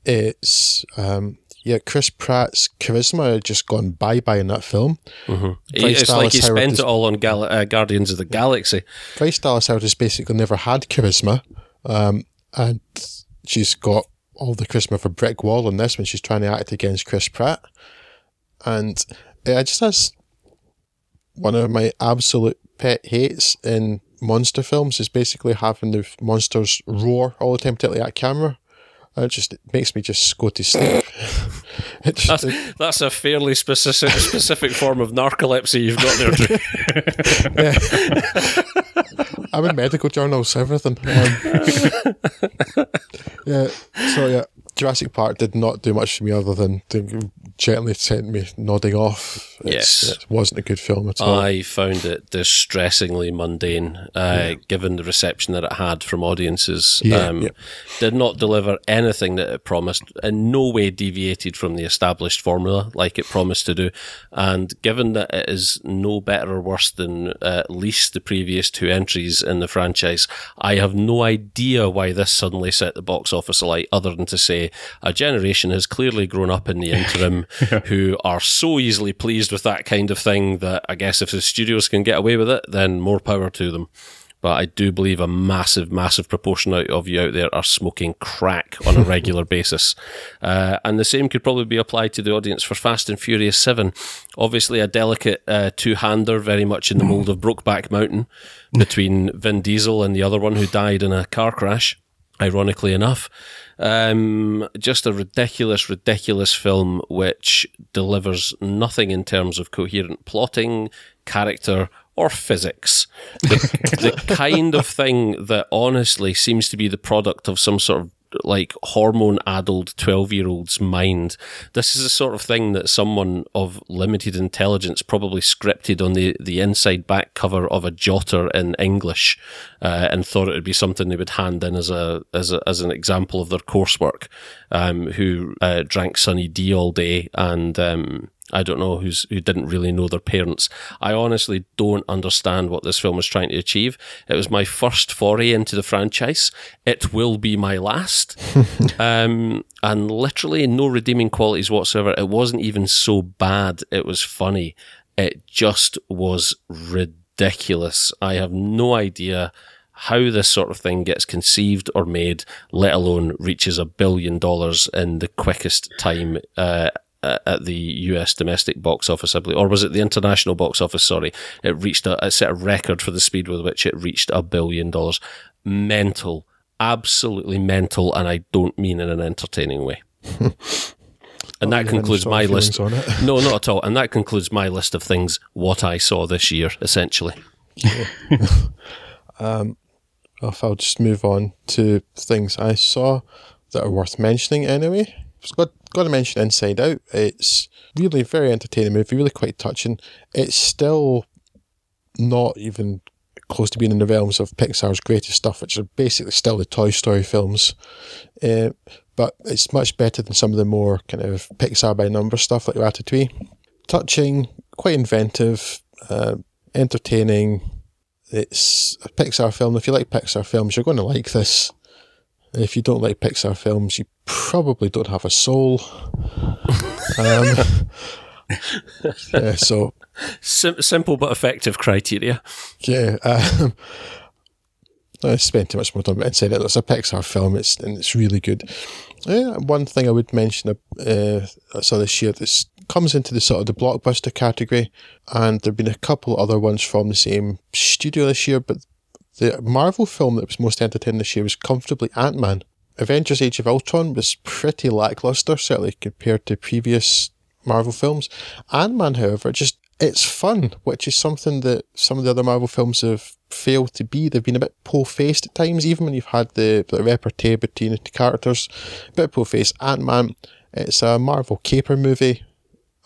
It's um, yeah, Chris Pratt's charisma had just gone bye bye in that film. Bryce it's like he Dallas Howard spent is- it all on Gal- uh, Guardians of the Galaxy. Bryce Dallas Howard has basically never had charisma, um, and she's got all the charisma for brick wall in this when she's trying to act against Chris Pratt, and it just has one of my absolute pet hates in monster films is basically having the monsters roar all the time, particularly at camera. It just it makes me just go to sleep. just, That's, it- that's a fairly specific specific form of narcolepsy you've got there, Drew. I'm in medical journals, everything. Um, yeah, so yeah, Jurassic Park did not do much for me other than to gently sent me nodding off. Yes. it wasn't a good film at all. I found it distressingly mundane, uh, given the reception that it had from audiences. Yeah, um, yeah. Did not deliver anything that it promised, in no way deviated from the established formula like it promised to do. And given that it is no better or worse than uh, at least the previous two entries in the franchise, I have no idea why this suddenly set the box office alight, other than to say a generation has clearly grown up in the interim who are so easily pleased with that kind of thing that I guess if the studios can get away with it, then more power to them. But I do believe a massive, massive proportion of you out there are smoking crack on a regular basis. Uh, and the same could probably be applied to the audience for Fast and Furious 7. Obviously, a delicate uh, two hander, very much in the mold of Brokeback Mountain, between Vin Diesel and the other one who died in a car crash, ironically enough. Um, just a ridiculous, ridiculous film which delivers nothing in terms of coherent plotting, character, or physics. The, the kind of thing that honestly seems to be the product of some sort of like hormone addled 12 year old's mind. This is the sort of thing that someone of limited intelligence probably scripted on the, the inside back cover of a jotter in English uh, and thought it would be something they would hand in as a as, a, as an example of their coursework. Um, who uh, drank Sunny D all day and um, I don't know who's who didn't really know their parents. I honestly don't understand what this film was trying to achieve. It was my first foray into the franchise. It will be my last. um, and literally no redeeming qualities whatsoever. It wasn't even so bad. It was funny. It just was ridiculous. I have no idea how this sort of thing gets conceived or made, let alone reaches a billion dollars in the quickest time uh, uh, at the US domestic box office, I believe, or was it the international box office? Sorry, it reached a, it set a record for the speed with which it reached a billion dollars. Mental, absolutely mental, and I don't mean in an entertaining way. And that concludes my list. on it. No, not at all. And that concludes my list of things, what I saw this year, essentially. um, if I'll just move on to things I saw that are worth mentioning anyway. Got, got to mention Inside Out. It's really very entertaining movie, really quite touching. It's still not even close to being in the realms of Pixar's greatest stuff, which are basically still the Toy Story films. Uh, but it's much better than some of the more kind of Pixar by number stuff like Ratatouille. Touching, quite inventive, uh, entertaining, it's a Pixar film. If you like Pixar films, you're going to like this. If you don't like Pixar films, you probably don't have a soul. um, yeah, so Sim- simple but effective criteria. yeah, um, I spent too much more time and said it. It's a Pixar film. It's and it's really good. Yeah, one thing I would mention uh, I saw this year this comes into the sort of the blockbuster category, and there've been a couple other ones from the same studio this year, but the Marvel film that was most entertaining this year was comfortably Ant Man. Avengers Age of Ultron was pretty lackluster, certainly compared to previous Marvel films. Ant Man, however, just it's fun, which is something that some of the other Marvel films have failed to be. They've been a bit po-faced at times, even when you've had the, the repartee between the characters. A bit po-faced. Ant Man, it's a Marvel caper movie,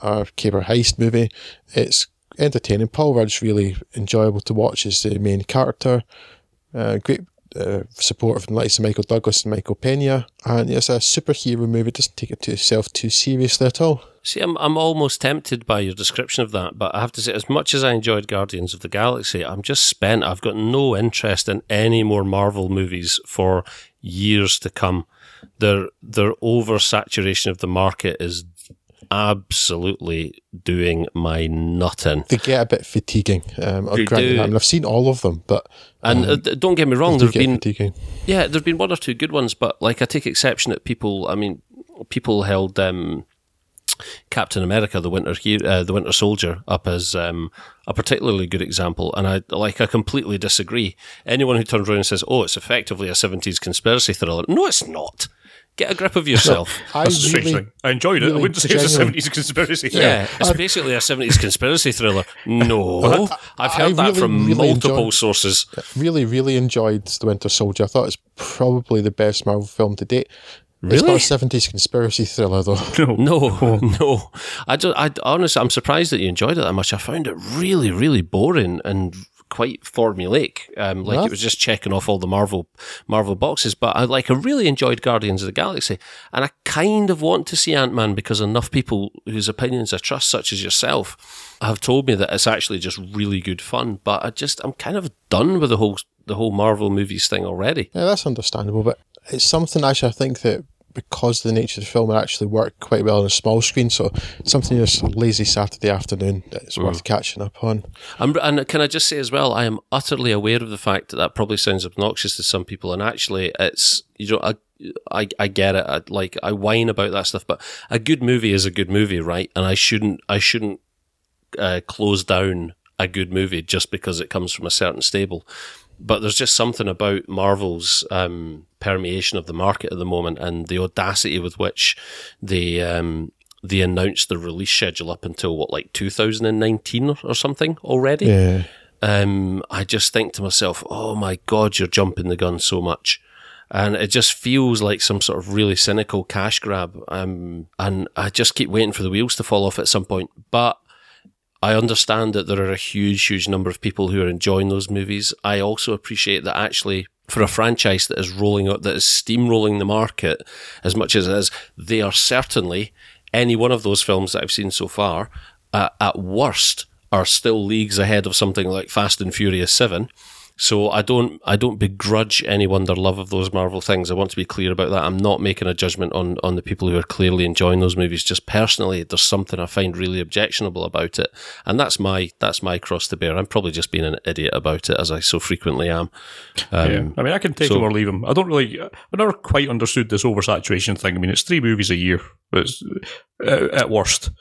a caper heist movie. It's entertaining. Paul Rudd's really enjoyable to watch as the main character. Uh, great uh, support from likes of Michael Douglas and Michael Pena. And it's a superhero movie. It doesn't take it itself too seriously at all. See, I'm I'm almost tempted by your description of that, but I have to say, as much as I enjoyed Guardians of the Galaxy, I'm just spent. I've got no interest in any more Marvel movies for years to come. Their their oversaturation of the market is absolutely doing my nutting. They get a bit fatiguing. Um, They granted, do. I mean, I've seen all of them, but And uh, don't get me wrong, there've been fatiguing. Yeah, there've been one or two good ones, but like I take exception that people. I mean, people held um, Captain America, the Winter uh, the Winter Soldier, up as um, a particularly good example, and I like. I completely disagree. Anyone who turns around and says, "Oh, it's effectively a '70s conspiracy thriller," no, it's not. Get a grip of yourself. I That's a strange really, thing. I enjoyed it. I really wouldn't say it's a genuinely- 70s conspiracy. Yeah, it's basically a 70s conspiracy thriller. No, I've I heard that from really multiple enjoyed- sources. really, really enjoyed The Winter Soldier. I thought it's probably the best Marvel film to date. It's not Really? a 70s conspiracy thriller, though. No, no. I just, I honestly, I'm surprised that you enjoyed it that much. I found it really, really boring and quite formulaic. Um, like it was just checking off all the Marvel, Marvel boxes. But I like, I really enjoyed Guardians of the Galaxy, and I kind of want to see Ant Man because enough people whose opinions I trust, such as yourself, have told me that it's actually just really good fun. But I just, I'm kind of done with the whole, the whole Marvel movies thing already. Yeah, that's understandable, but it's something I actually I think that because of the nature of the film, it actually worked quite well on a small screen. So something just lazy Saturday afternoon that it's worth catching up on. I'm, and can I just say as well, I am utterly aware of the fact that that probably sounds obnoxious to some people, and actually, it's you know, I, I, I get it. I, like I whine about that stuff, but a good movie is a good movie, right? And I shouldn't, I shouldn't uh, close down a good movie just because it comes from a certain stable. But there's just something about Marvel's um, permeation of the market at the moment and the audacity with which they um, they announced the release schedule up until what, like 2019 or, or something already. Yeah. Um, I just think to myself, oh my God, you're jumping the gun so much. And it just feels like some sort of really cynical cash grab. Um, and I just keep waiting for the wheels to fall off at some point. But I understand that there are a huge, huge number of people who are enjoying those movies. I also appreciate that actually for a franchise that is rolling out, that is steamrolling the market as much as it is, they are certainly any one of those films that I've seen so far, uh, at worst, are still leagues ahead of something like Fast and Furious Seven. So I don't I don't begrudge anyone their love of those Marvel things. I want to be clear about that. I'm not making a judgment on on the people who are clearly enjoying those movies. Just personally, there's something I find really objectionable about it, and that's my that's my cross to bear. I'm probably just being an idiot about it, as I so frequently am. Um, Yeah. I mean, I can take so- them or leave them. I don't really, I never quite understood this oversaturation thing. I mean, it's three movies a year, it's, uh, at worst,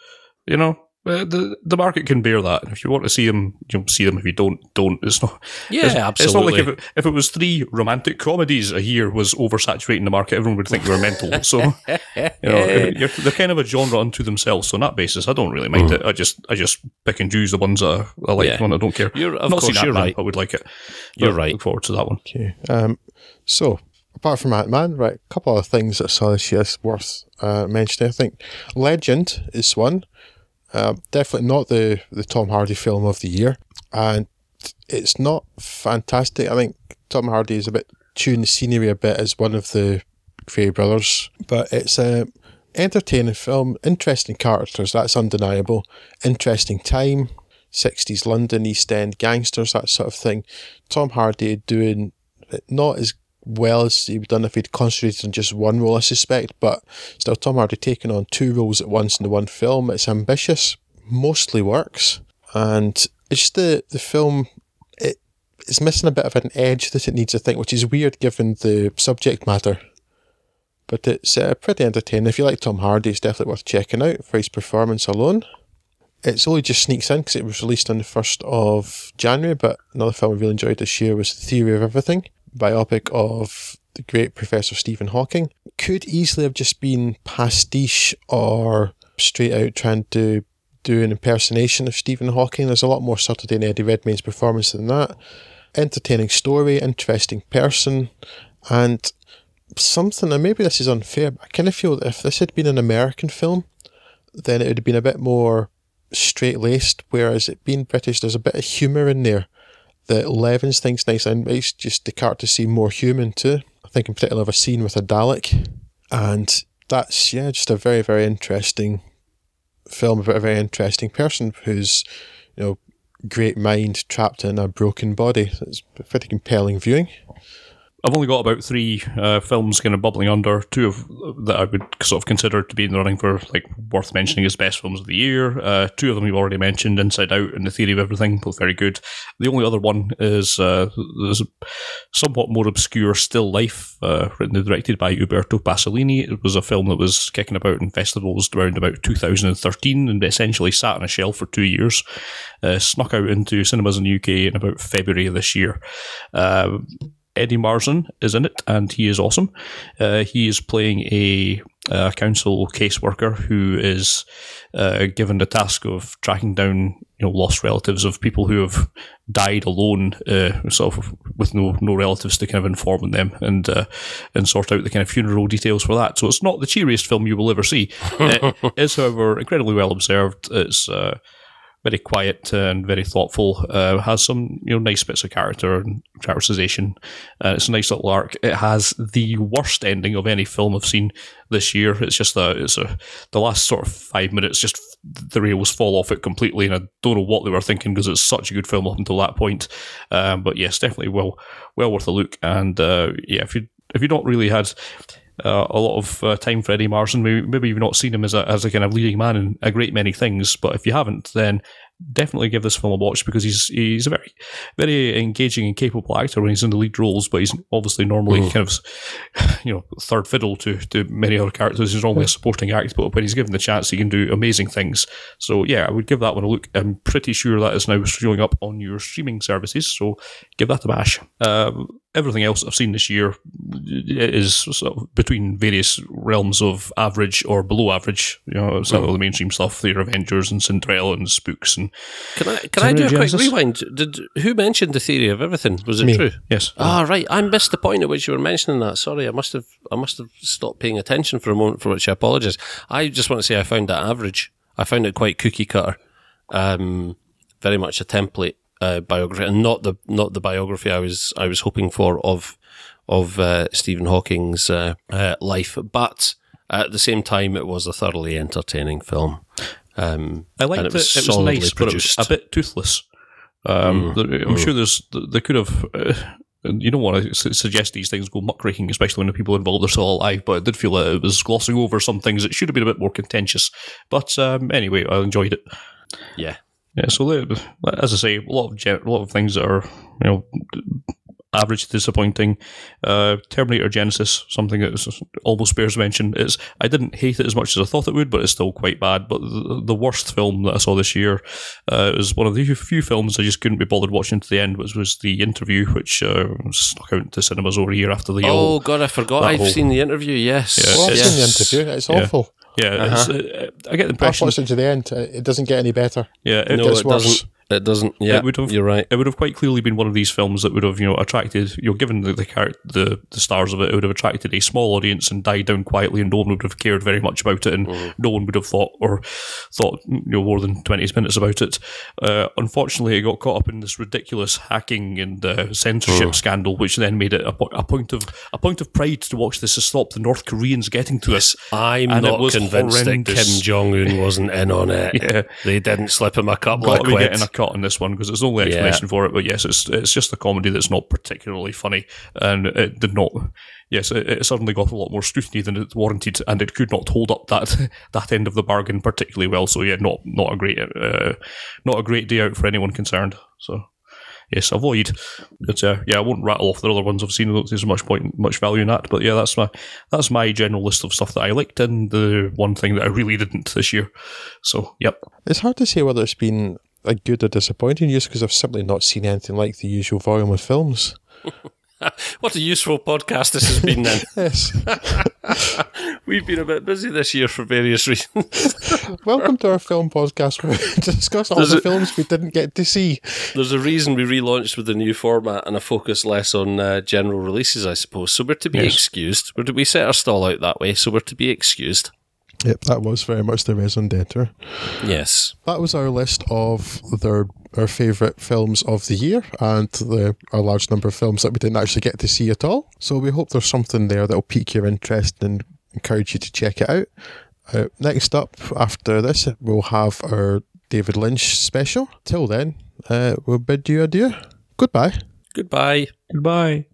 you know. Uh, the the market can bear that. If you want to see them, you'll see them. If you don't, don't. It's not. Yeah, it's, It's not like if it, if it was three romantic comedies a year was oversaturating the market, everyone would think you were mental. So you know, you're, they're kind of a genre unto themselves. So on that basis, I don't really mind it. I just I just pick and choose the ones that I, I like, Yeah. one I don't care. You're- of I've not course, seen you're Ant-Man, right. I would like it. You're right. Look forward to that one. Okay. Um, so, apart from Ant Man, right, a couple of things that I saw this year is worth uh, mentioning. I think Legend is one. Uh, definitely not the, the Tom Hardy film of the year. And it's not fantastic. I think Tom Hardy is a bit chewing the scenery a bit as one of the Kray brothers. But it's a entertaining film, interesting characters, that's undeniable. Interesting time, 60s London, East End gangsters, that sort of thing. Tom Hardy doing not as well as he would done if he'd concentrated on just one role, I suspect. But still, Tom Hardy taking on two roles at once in the one film. It's ambitious, mostly works, and it's just the the film. It it's missing a bit of an edge that it needs, I think, which is weird given the subject matter. But it's uh, pretty entertaining. If you like Tom Hardy, it's definitely worth checking out for his performance alone. It's only just sneaks in because it was released on the 1st of January, but another film I really enjoyed this year was The Theory of Everything, biopic of the great Professor Stephen Hawking. Could easily have just been pastiche or straight out trying to do an impersonation of Stephen Hawking. There's a lot more subtlety in Eddie Redmayne's performance than that. Entertaining story, interesting person, and something, and maybe this is unfair, but I kind of feel that if this had been an American film, then it would have been a bit more straight laced, whereas it being British, there's a bit of humour in there that levens things nice and makes just the character seem more human too. I think in particular of a scene with a Dalek, and that's yeah, just a very very interesting film about a very interesting person who's you know great mind trapped in a broken body. It's pretty compelling viewing. I've only got about three uh, films kind of bubbling under. Two of that I would sort of consider to be in the running for like worth mentioning as best films of the year. Uh, two of them we've already mentioned, Inside Out and The Theory of Everything, both very good. The only other one is uh, somewhat more obscure Still Life, uh, written and directed by Umberto Pasolini. It was a film that was kicking about in festivals around about 2013 and essentially sat on a shelf for two years. Uh, snuck out into cinemas in the UK in about February of this year. Uh, Eddie Marsan is in it, and he is awesome. Uh, he is playing a, a council caseworker who is uh, given the task of tracking down you know lost relatives of people who have died alone, uh, sort of with no no relatives to kind of inform them and uh, and sort out the kind of funeral details for that. So it's not the cheeriest film you will ever see. it is, however, incredibly well observed. It's uh, very quiet and very thoughtful. Uh, has some you know nice bits of character and characterization. Uh, it's a nice little arc. It has the worst ending of any film I've seen this year. It's just that it's a the last sort of five minutes just the rails fall off it completely, and I don't know what they were thinking because it's such a good film up until that point. Um, but yes, definitely well well worth a look. And uh, yeah, if you if you don't really had uh, a lot of uh, time for Eddie Marsan. Maybe, maybe you've not seen him as a, as a kind of leading man in a great many things, but if you haven't, then definitely give this film a watch because he's he's a very very engaging and capable actor when he's in the lead roles, but he's obviously normally mm. kind of you know third fiddle to to many other characters. He's normally a supporting actor, but when he's given the chance, he can do amazing things. So yeah, I would give that one a look. I'm pretty sure that is now showing up on your streaming services, so give that a bash. Um, everything else I've seen this year is sort of between various realms of average or below average. You know, some mm. of the mainstream stuff, the Avengers and Cinderella and Spooks and. Can I can I do a quick rewind? Did who mentioned the theory of everything? Was it Me. true? Yes. Ah, right. I missed the point at which you were mentioning that. Sorry, I must have I must have stopped paying attention for a moment, for which I apologise. I just want to say I found that average. I found it quite cookie cutter. Um, very much a template uh, biography, and not the not the biography I was I was hoping for of of uh, Stephen Hawking's uh, uh life, but at the same time, it was a thoroughly entertaining film. Um, I liked it. Was, it, was nice, produced. but it was a bit toothless. Um, mm, I'm mm. sure there's they could have. Uh, you don't want to suggest these things go muckraking, especially when the people involved are still alive. But I did feel that it was glossing over some things that should have been a bit more contentious. But um, anyway, I enjoyed it. Yeah, yeah, so as I say, a lot of a lot of things that are you know average disappointing. Uh, Terminator Genisys, something that almost bears mention. It's I didn't hate it as much as I thought it would, but it's still quite bad. But the, the worst film that I saw this year uh, was one of the few films I just couldn't be bothered watching to the end, which was the interview, which uh, snuck out into cinemas over a year after the. Oh God, I forgot. I've whole, seen the interview. Yes, yeah, well, I've yes. seen the interview. It's awful. Yeah, uh-huh. uh, I get the impression. I've watched it to the end. It doesn't get any better. Yeah, it, no, it worse. doesn't. It doesn't. Yeah, it would have, you're right. It would have quite clearly been one of these films that would have, you know, attracted, you know, given the the, the, the stars of it, it would have attracted a small audience and died down quietly, and no one would have cared very much about it, and mm. no one would have thought or thought, you know, more than twenty minutes about it. Uh, unfortunately, it got caught up in this ridiculous hacking and uh, censorship mm. scandal, which then made it a, a, point of a point of pride to watch this to stop the North Koreans getting to us. I'm and not convinced horrendous. that Kim Jong Un wasn't in on it. yeah. They didn't slip him a couple got of quid. Getting a cut on this one because there's no only explanation for it. But yes, it's it's just a comedy that's not particularly funny, and it did not. Yes, it, it suddenly got a lot more scrutiny than it warranted, and it could not hold up that that end of the bargain particularly well. So yeah, not not a great uh, not a great day out for anyone concerned. So yes, avoid. But uh, yeah, I won't rattle off the other ones I've seen. I don't think there's much point, much value in that. But yeah, that's my that's my general list of stuff that I liked, and the one thing that I really didn't this year. So yep. It's hard to say whether it's been a good or disappointing year because I've simply not seen anything like the usual volume of films. what a useful podcast this has been then. yes. We've been a bit busy this year for various reasons. Welcome to our film podcast where we discuss all There's the a- films we didn't get to see. There's a reason we relaunched with the new format and a focus less on uh, general releases, I suppose. So we're to be Yes. excused. We're to, we set our stall out that way, so we're to be excused. Yep, that was very much the raison d'etre. Yes. That was our list of their our favourite films of the year and the a large number of films that we didn't actually get to see at all. So we hope there's something there that'll pique your interest and encourage you to check it out. Uh, next up, after this, we'll have our David Lynch special. Till then, uh, we'll bid you adieu. Goodbye. Goodbye. Goodbye.